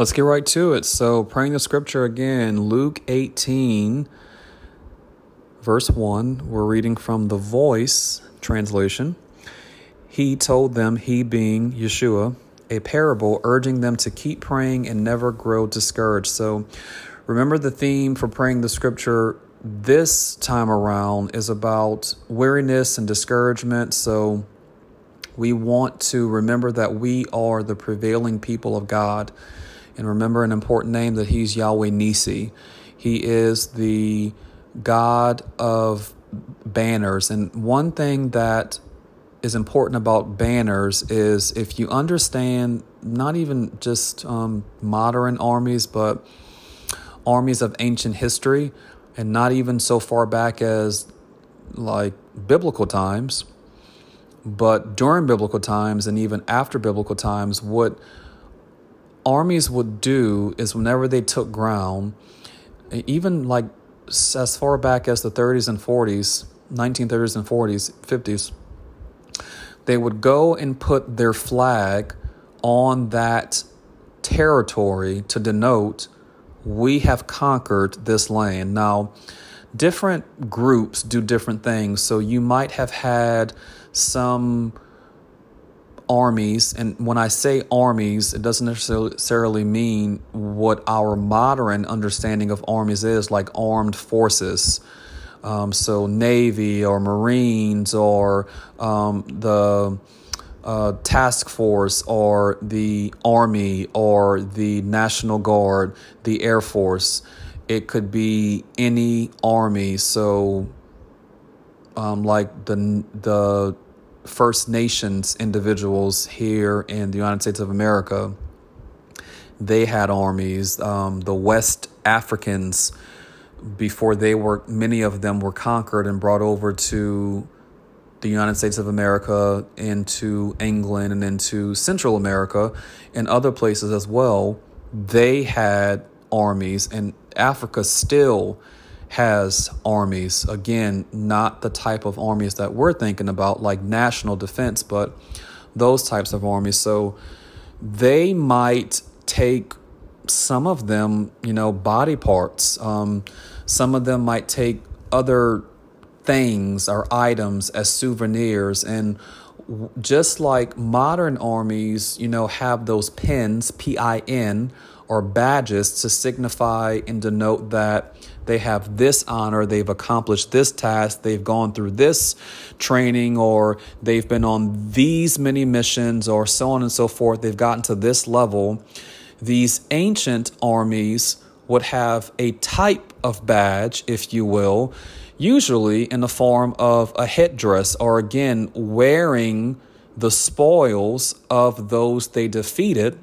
Let's get right to it. So, praying the scripture again, Luke 18, verse 1. We're reading from the Voice translation. He told them, he being Yeshua, a parable, urging them to keep praying and never grow discouraged. So, remember the theme for praying the scripture this time around is about weariness and discouragement. So, we want to remember that we are the prevailing people of God and remember an important name that he's Yahweh Nisi. He is the God of banners. And one thing that is important about banners is if you understand not even just um, modern armies, but armies of ancient history, and not even so far back as like biblical times, but during biblical times and even after biblical times, what armies would do is whenever they took ground, even like as far back as the 30s and 40s, 1930s and 40s, 50s, they would go and put their flag on that territory to denote we have conquered this land. Now, different groups do different things. So you might have had some armies, and when I say armies, it doesn't necessarily mean what our modern understanding of armies is, like armed forces. Um, so, Navy or Marines or um, the uh, task force or the Army or the National Guard, the Air Force. It could be any army. So, um, like the the First Nations individuals here in the United States of America, they had armies. Um, the West Africans, before they were, many of them were conquered and brought over to the United States of America, into England, and into Central America, and other places as well. They had armies, and Africa still has armies. Again, not the type of armies that we're thinking about, like national defense, but those types of armies. So they might take some of them, you know, body parts. Um, some of them might take other things or items as souvenirs. And just like modern armies, you know, have those pins, P I N, or badges to signify and denote that they have this honor, they've accomplished this task, they've gone through this training, or they've been on these many missions, or so on and so forth. They've gotten to this level. These ancient armies would have a type of badge, if you will, usually in the form of a headdress, or again, wearing the spoils of those they defeated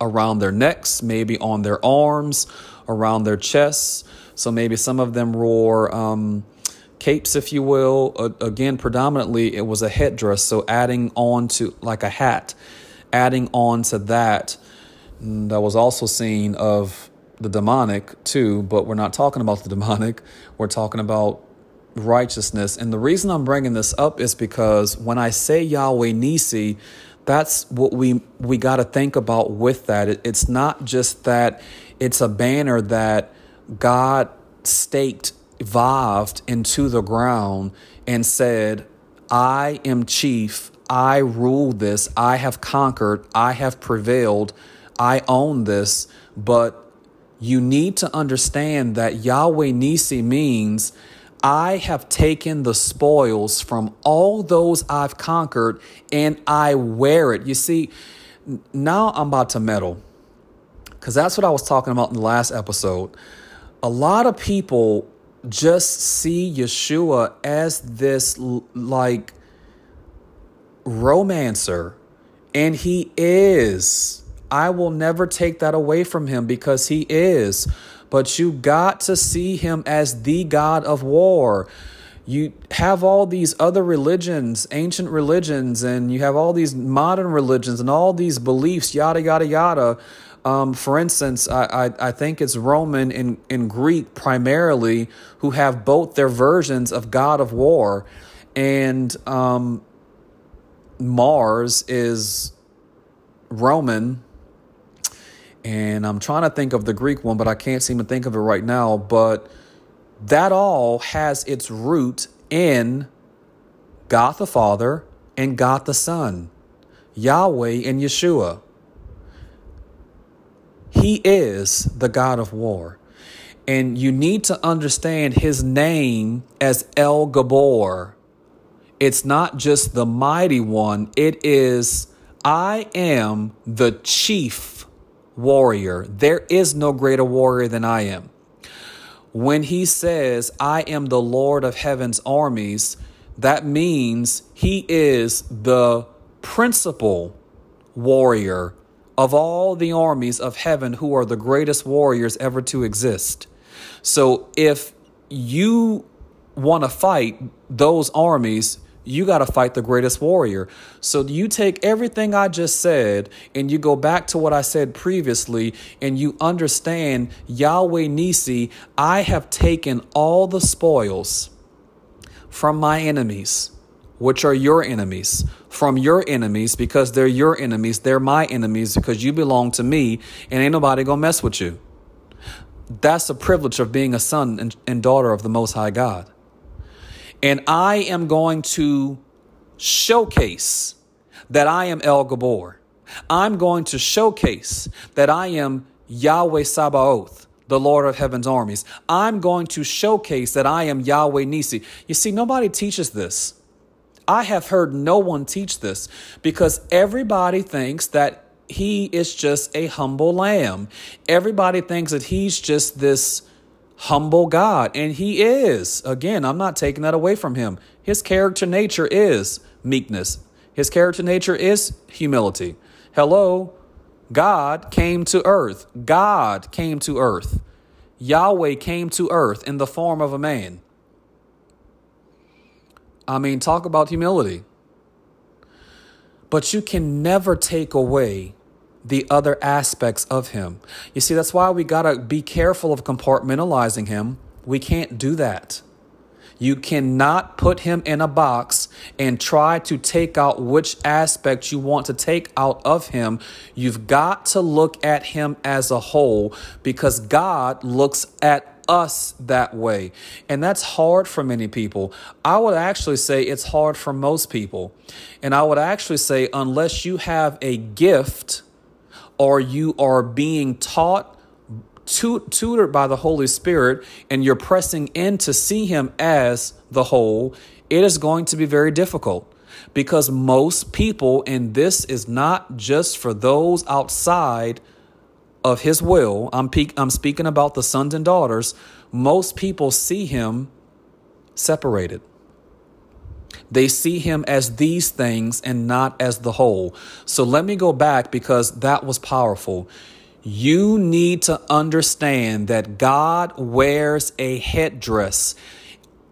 around their necks, maybe on their arms, around their chests. So maybe some of them wore um, capes, if you will. Uh, again, predominantly it was a headdress. So adding on to like a hat, adding on to that, mm, that was also seen of the demonic too. But we're not talking about the demonic. We're talking about righteousness. And the reason I'm bringing this up is because when I say Yahweh Nisi, that's what we we got to think about with that. It, it's not just that it's a banner that God staked Vav into the ground and said, I am chief. I rule this. I have conquered. I have prevailed. I own this. But you need to understand that Yahweh Nisi means I have taken the spoils from all those I've conquered and I wear it. You see, now I'm about to meddle because that's what I was talking about in the last episode a lot of people just see Yeshua as this like romancer, and he is. I will never take that away from him because he is. But you got to see him as the God of war. You have all these other religions, ancient religions, and you have all these modern religions and all these beliefs, yada, yada, yada um, for instance, I, I, I, think it's Roman and, and Greek primarily who have both their versions of God of War. And um, Mars is Roman And I'm trying to think of the Greek one, but I can't seem to think of it right now. But that all has its root in God the Father and God the Son, Yahweh and Yeshua. He is the God of war. And you need to understand his name as El Gabor. It's not just the mighty one, it is I am the chief warrior. There is no greater warrior than I am. When he says, I am the Lord of heaven's armies, that means he is the principal warrior of all the armies of heaven who are the greatest warriors ever to exist. So if you want to fight those armies, you got to fight the greatest warrior. So you take everything I just said and you go back to what I said previously and you understand Yahweh Nisi, I have taken all the spoils from my enemies which are your enemies, from your enemies because they're your enemies. They're my enemies because you belong to me and ain't nobody gonna mess with you. That's a privilege of being a son and daughter of the Most High God. And I am going to showcase that I am El Gabor. I'm going to showcase that I am Yahweh Sabaoth, the Lord of heaven's armies. I'm going to showcase that I am Yahweh Nisi. You see, nobody teaches this. I have heard no one teach this because everybody thinks that he is just a humble lamb. Everybody thinks that he's just this humble God, and he is. Again, I'm not taking that away from him. His character nature is meekness, his character nature is humility. Hello, God came to earth. God came to earth. Yahweh came to earth in the form of a man. I mean, talk about humility. But you can never take away the other aspects of him. You see, that's why we got to be careful of compartmentalizing him. We can't do that. You cannot put him in a box and try to take out which aspect you want to take out of him. You've got to look at him as a whole because God looks at us that way. And that's hard for many people. I would actually say it's hard for most people. And I would actually say, unless you have a gift or you are being taught, tutored by the Holy Spirit, and you're pressing in to see Him as the whole, it is going to be very difficult because most people, and this is not just for those outside of his will, I'm, pe- I'm speaking about the sons and daughters, most people see him separated. They see him as these things and not as the whole. So let me go back because that was powerful. You need to understand that God wears a headdress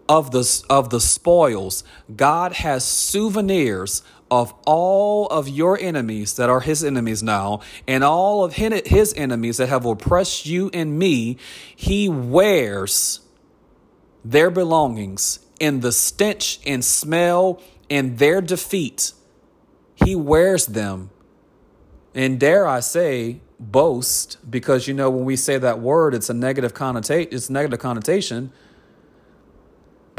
of the, of the spoils. God has souvenirs of all of your enemies that are his enemies now, and all of his enemies that have oppressed you and me, he wears their belongings in the stench and smell and their defeat. He wears them. And dare I say, boast, because you know, when we say that word, it's a negative connotation, it's negative connotation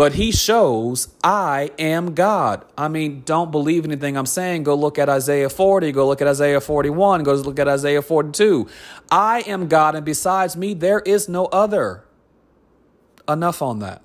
but he shows I am God. I mean, don't believe anything I'm saying. Go look at Isaiah 40, go look at Isaiah 41, go look at Isaiah 42. I am God, and besides me, there is no other. Enough on that.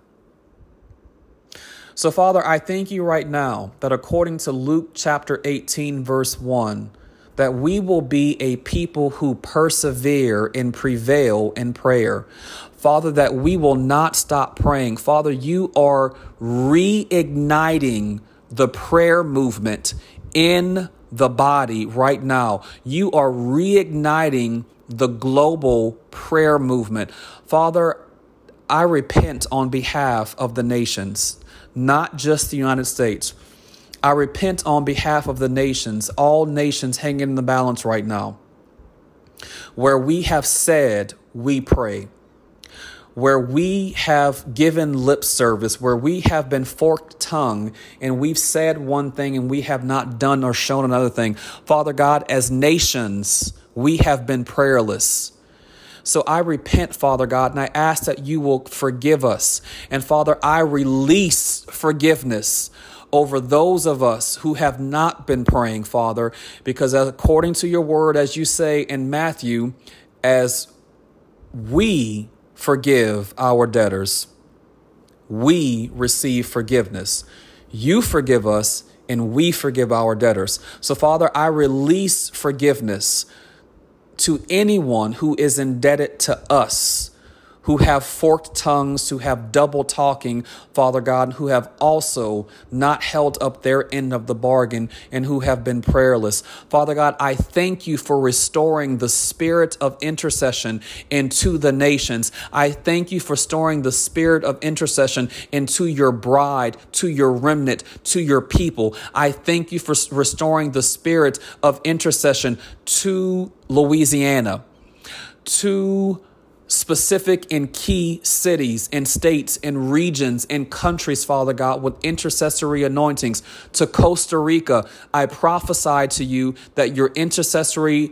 So, Father, I thank you right now that according to Luke chapter 18, verse 1, that we will be a people who persevere and prevail in prayer. Father, that we will not stop praying. Father, you are reigniting the prayer movement in the body right now. You are reigniting the global prayer movement. Father, I repent on behalf of the nations, not just the United States. I repent on behalf of the nations, all nations hanging in the balance right now, where we have said we pray where we have given lip service, where we have been forked tongue and we've said one thing and we have not done or shown another thing. Father God, as nations, we have been prayerless. So I repent, Father God, and I ask that you will forgive us. And Father, I release forgiveness over those of us who have not been praying, Father, because according to your word, as you say in Matthew, as we forgive our debtors, we receive forgiveness. You forgive us, and we forgive our debtors. So, Father, I release forgiveness to anyone who is indebted to us who have forked tongues, who have double talking, Father God, who have also not held up their end of the bargain and who have been prayerless. Father God, I thank you for restoring the spirit of intercession into the nations. I thank you for restoring the spirit of intercession into your bride, to your remnant, to your people. I thank you for restoring the spirit of intercession to Louisiana, to specific and key cities and states and regions and countries, Father God, with intercessory anointings. To Costa Rica, I prophesy to you that your intercessory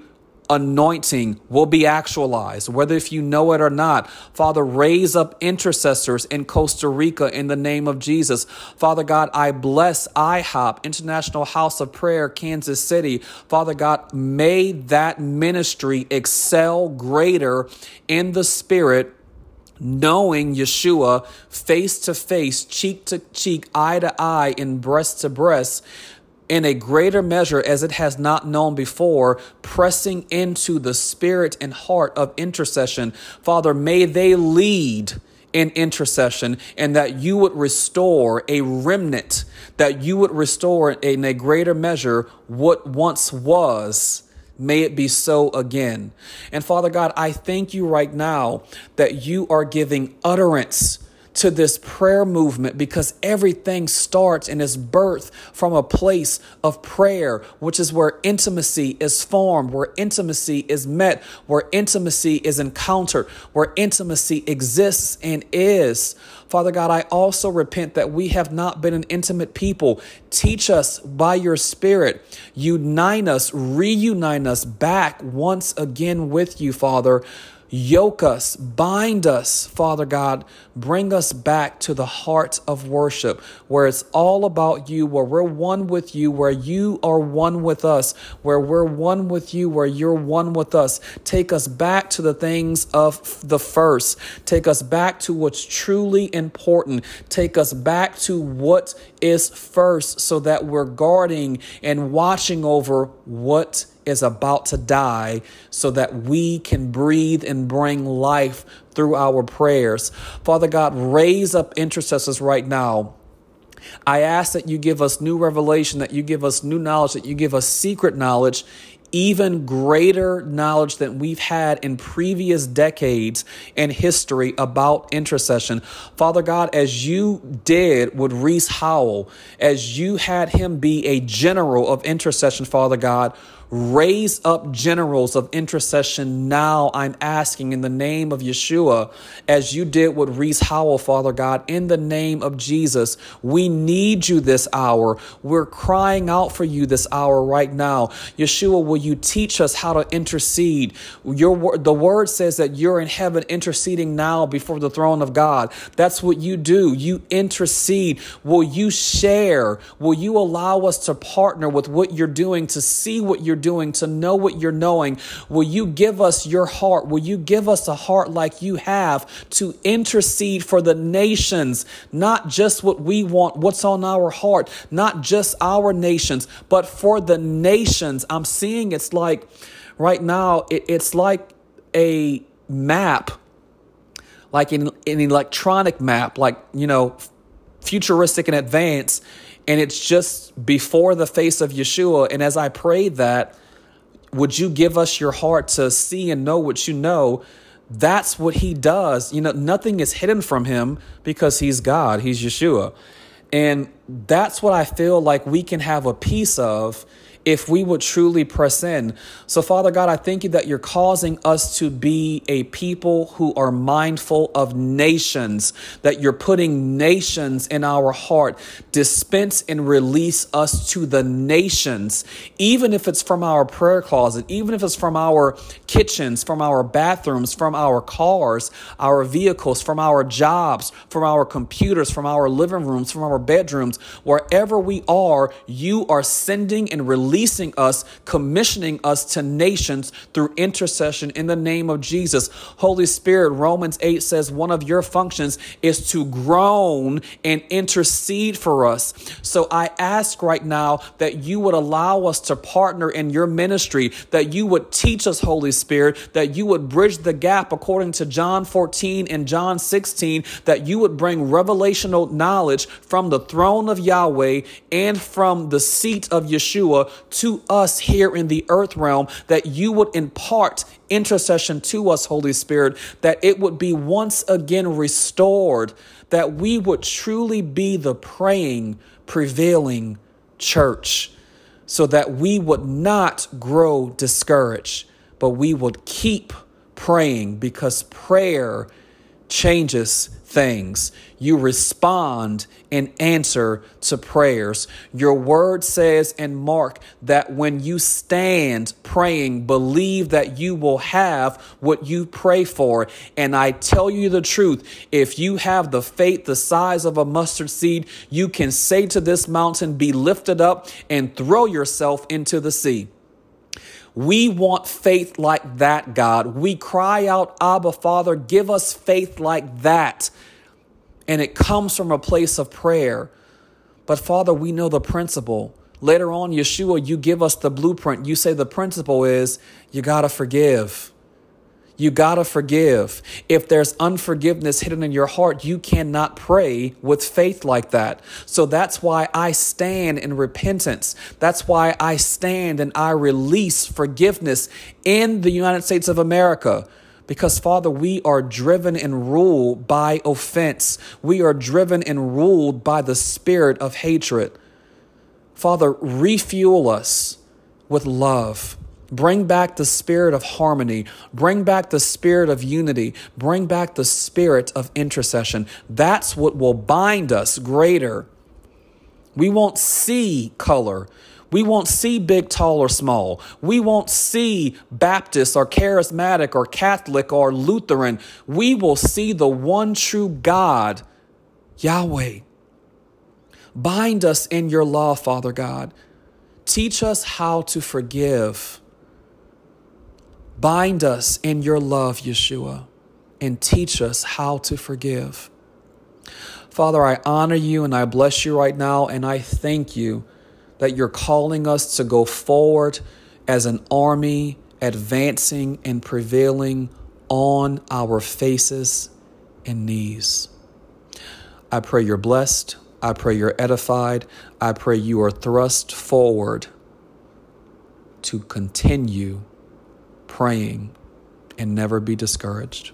anointing will be actualized, whether if you know it or not. Father, raise up intercessors in Costa Rica in the name of Jesus. Father God, I bless IHOP, International House of Prayer, Kansas City. Father God, may that ministry excel greater in the spirit knowing Yeshua face to face, cheek to cheek, eye to eye, and breast to breast, in a greater measure as it has not known before, pressing into the spirit and heart of intercession. Father, may they lead in intercession and that you would restore a remnant, that you would restore in a greater measure what once was. May it be so again. And Father God, I thank you right now that you are giving utterance to this prayer movement because everything starts and is birthed from a place of prayer, which is where intimacy is formed, where intimacy is met, where intimacy is encountered, where intimacy exists and is. Father God, I also repent that we have not been an intimate people. Teach us by your Spirit. Unite us, reunite us back once again with you, Father yoke us, bind us, Father God. Bring us back to the heart of worship where it's all about you, where we're one with you, where you are one with us, where we're one with you, where you're one with us. Take us back to the things of the first. Take us back to what's truly important. Take us back to what is first so that we're guarding and watching over what is about to die so that we can breathe and bring life through our prayers. Father God, raise up intercessors right now. I ask that you give us new revelation, that you give us new knowledge, that you give us secret knowledge, even greater knowledge than we've had in previous decades in history about intercession. Father God, as you did with Rees Howell, as you had him be a general of intercession, Father God, Raise up generals of intercession now, I'm asking in the name of Yeshua, as you did with Rees Howell, Father God, in the name of Jesus. We need you this hour. We're crying out for you this hour right now. Yeshua, will you teach us how to intercede? Your the word says that you're in heaven interceding now before the throne of God. That's what you do. You intercede. Will you share? Will you allow us to partner with what you're doing to see what you're doing, to know what you're knowing. Will you give us your heart? Will you give us a heart like you have to intercede for the nations, not just what we want, what's on our heart, not just our nations, but for the nations? I'm seeing it's like right now, it, it's like a map, like an, an electronic map, like, you know, futuristic and advanced and it's just before the face of Yeshua. And as I prayed that, would you give us your heart to see and know what you know? That's what he does. You know, nothing is hidden from him because he's God, he's Yeshua. And that's what I feel like we can have a piece of if we would truly press in. So, Father God, I thank you that you're causing us to be a people who are mindful of nations, that you're putting nations in our heart. Dispense and release us to the nations, even if it's from our prayer closet, even if it's from our kitchens, from our bathrooms, from our cars, our vehicles, from our jobs, from our computers, from our living rooms, from our bedrooms, wherever we are, you are sending and releasing us, commissioning us to nations through intercession in the name of Jesus. Holy Spirit, Romans 8 says one of your functions is to groan and intercede for us. So I ask right now that you would allow us to partner in your ministry, that you would teach us, Holy Spirit, that you would bridge the gap according to John 14 and John 16, that you would bring revelational knowledge from the throne of Yahweh and from the seat of Yeshua to us here in the earth realm, that you would impart intercession to us, Holy Spirit, that it would be once again restored, that we would truly be the praying, prevailing church, so that we would not grow discouraged, but we would keep praying because prayer changes things. You respond and answer to prayers. Your word says in Mark that when you stand praying, believe that you will have what you pray for. And I tell you the truth, if you have the faith the size of a mustard seed, you can say to this mountain, Be lifted up and throw yourself into the sea. We want faith like that, God. We cry out, Abba, Father, give us faith like that. And it comes from a place of prayer. But Father, we know the principle. Later on, Yeshua, you give us the blueprint. You say the principle is you got to forgive. You got to forgive. If there's unforgiveness hidden in your heart, you cannot pray with faith like that. So that's why I stand in repentance. That's why I stand and I release forgiveness in the United States of America. Because, Father, we are driven and ruled by offense. We are driven and ruled by the spirit of hatred. Father, refuel us with love. Bring back the spirit of harmony. Bring back the spirit of unity. Bring back the spirit of intercession. That's what will bind us greater. We won't see color. We won't see big, tall, or small. We won't see Baptist or charismatic or Catholic or Lutheran. We will see the one true God, Yahweh. Bind us in your law, Father God. Teach us how to forgive. Bind us in your love, Yeshua, and teach us how to forgive. Father, I honor you and I bless you right now, and I thank you that you're calling us to go forward as an army, advancing and prevailing on our faces and knees. I pray you're blessed. I pray you're edified. I pray you are thrust forward to continue praying and never be discouraged.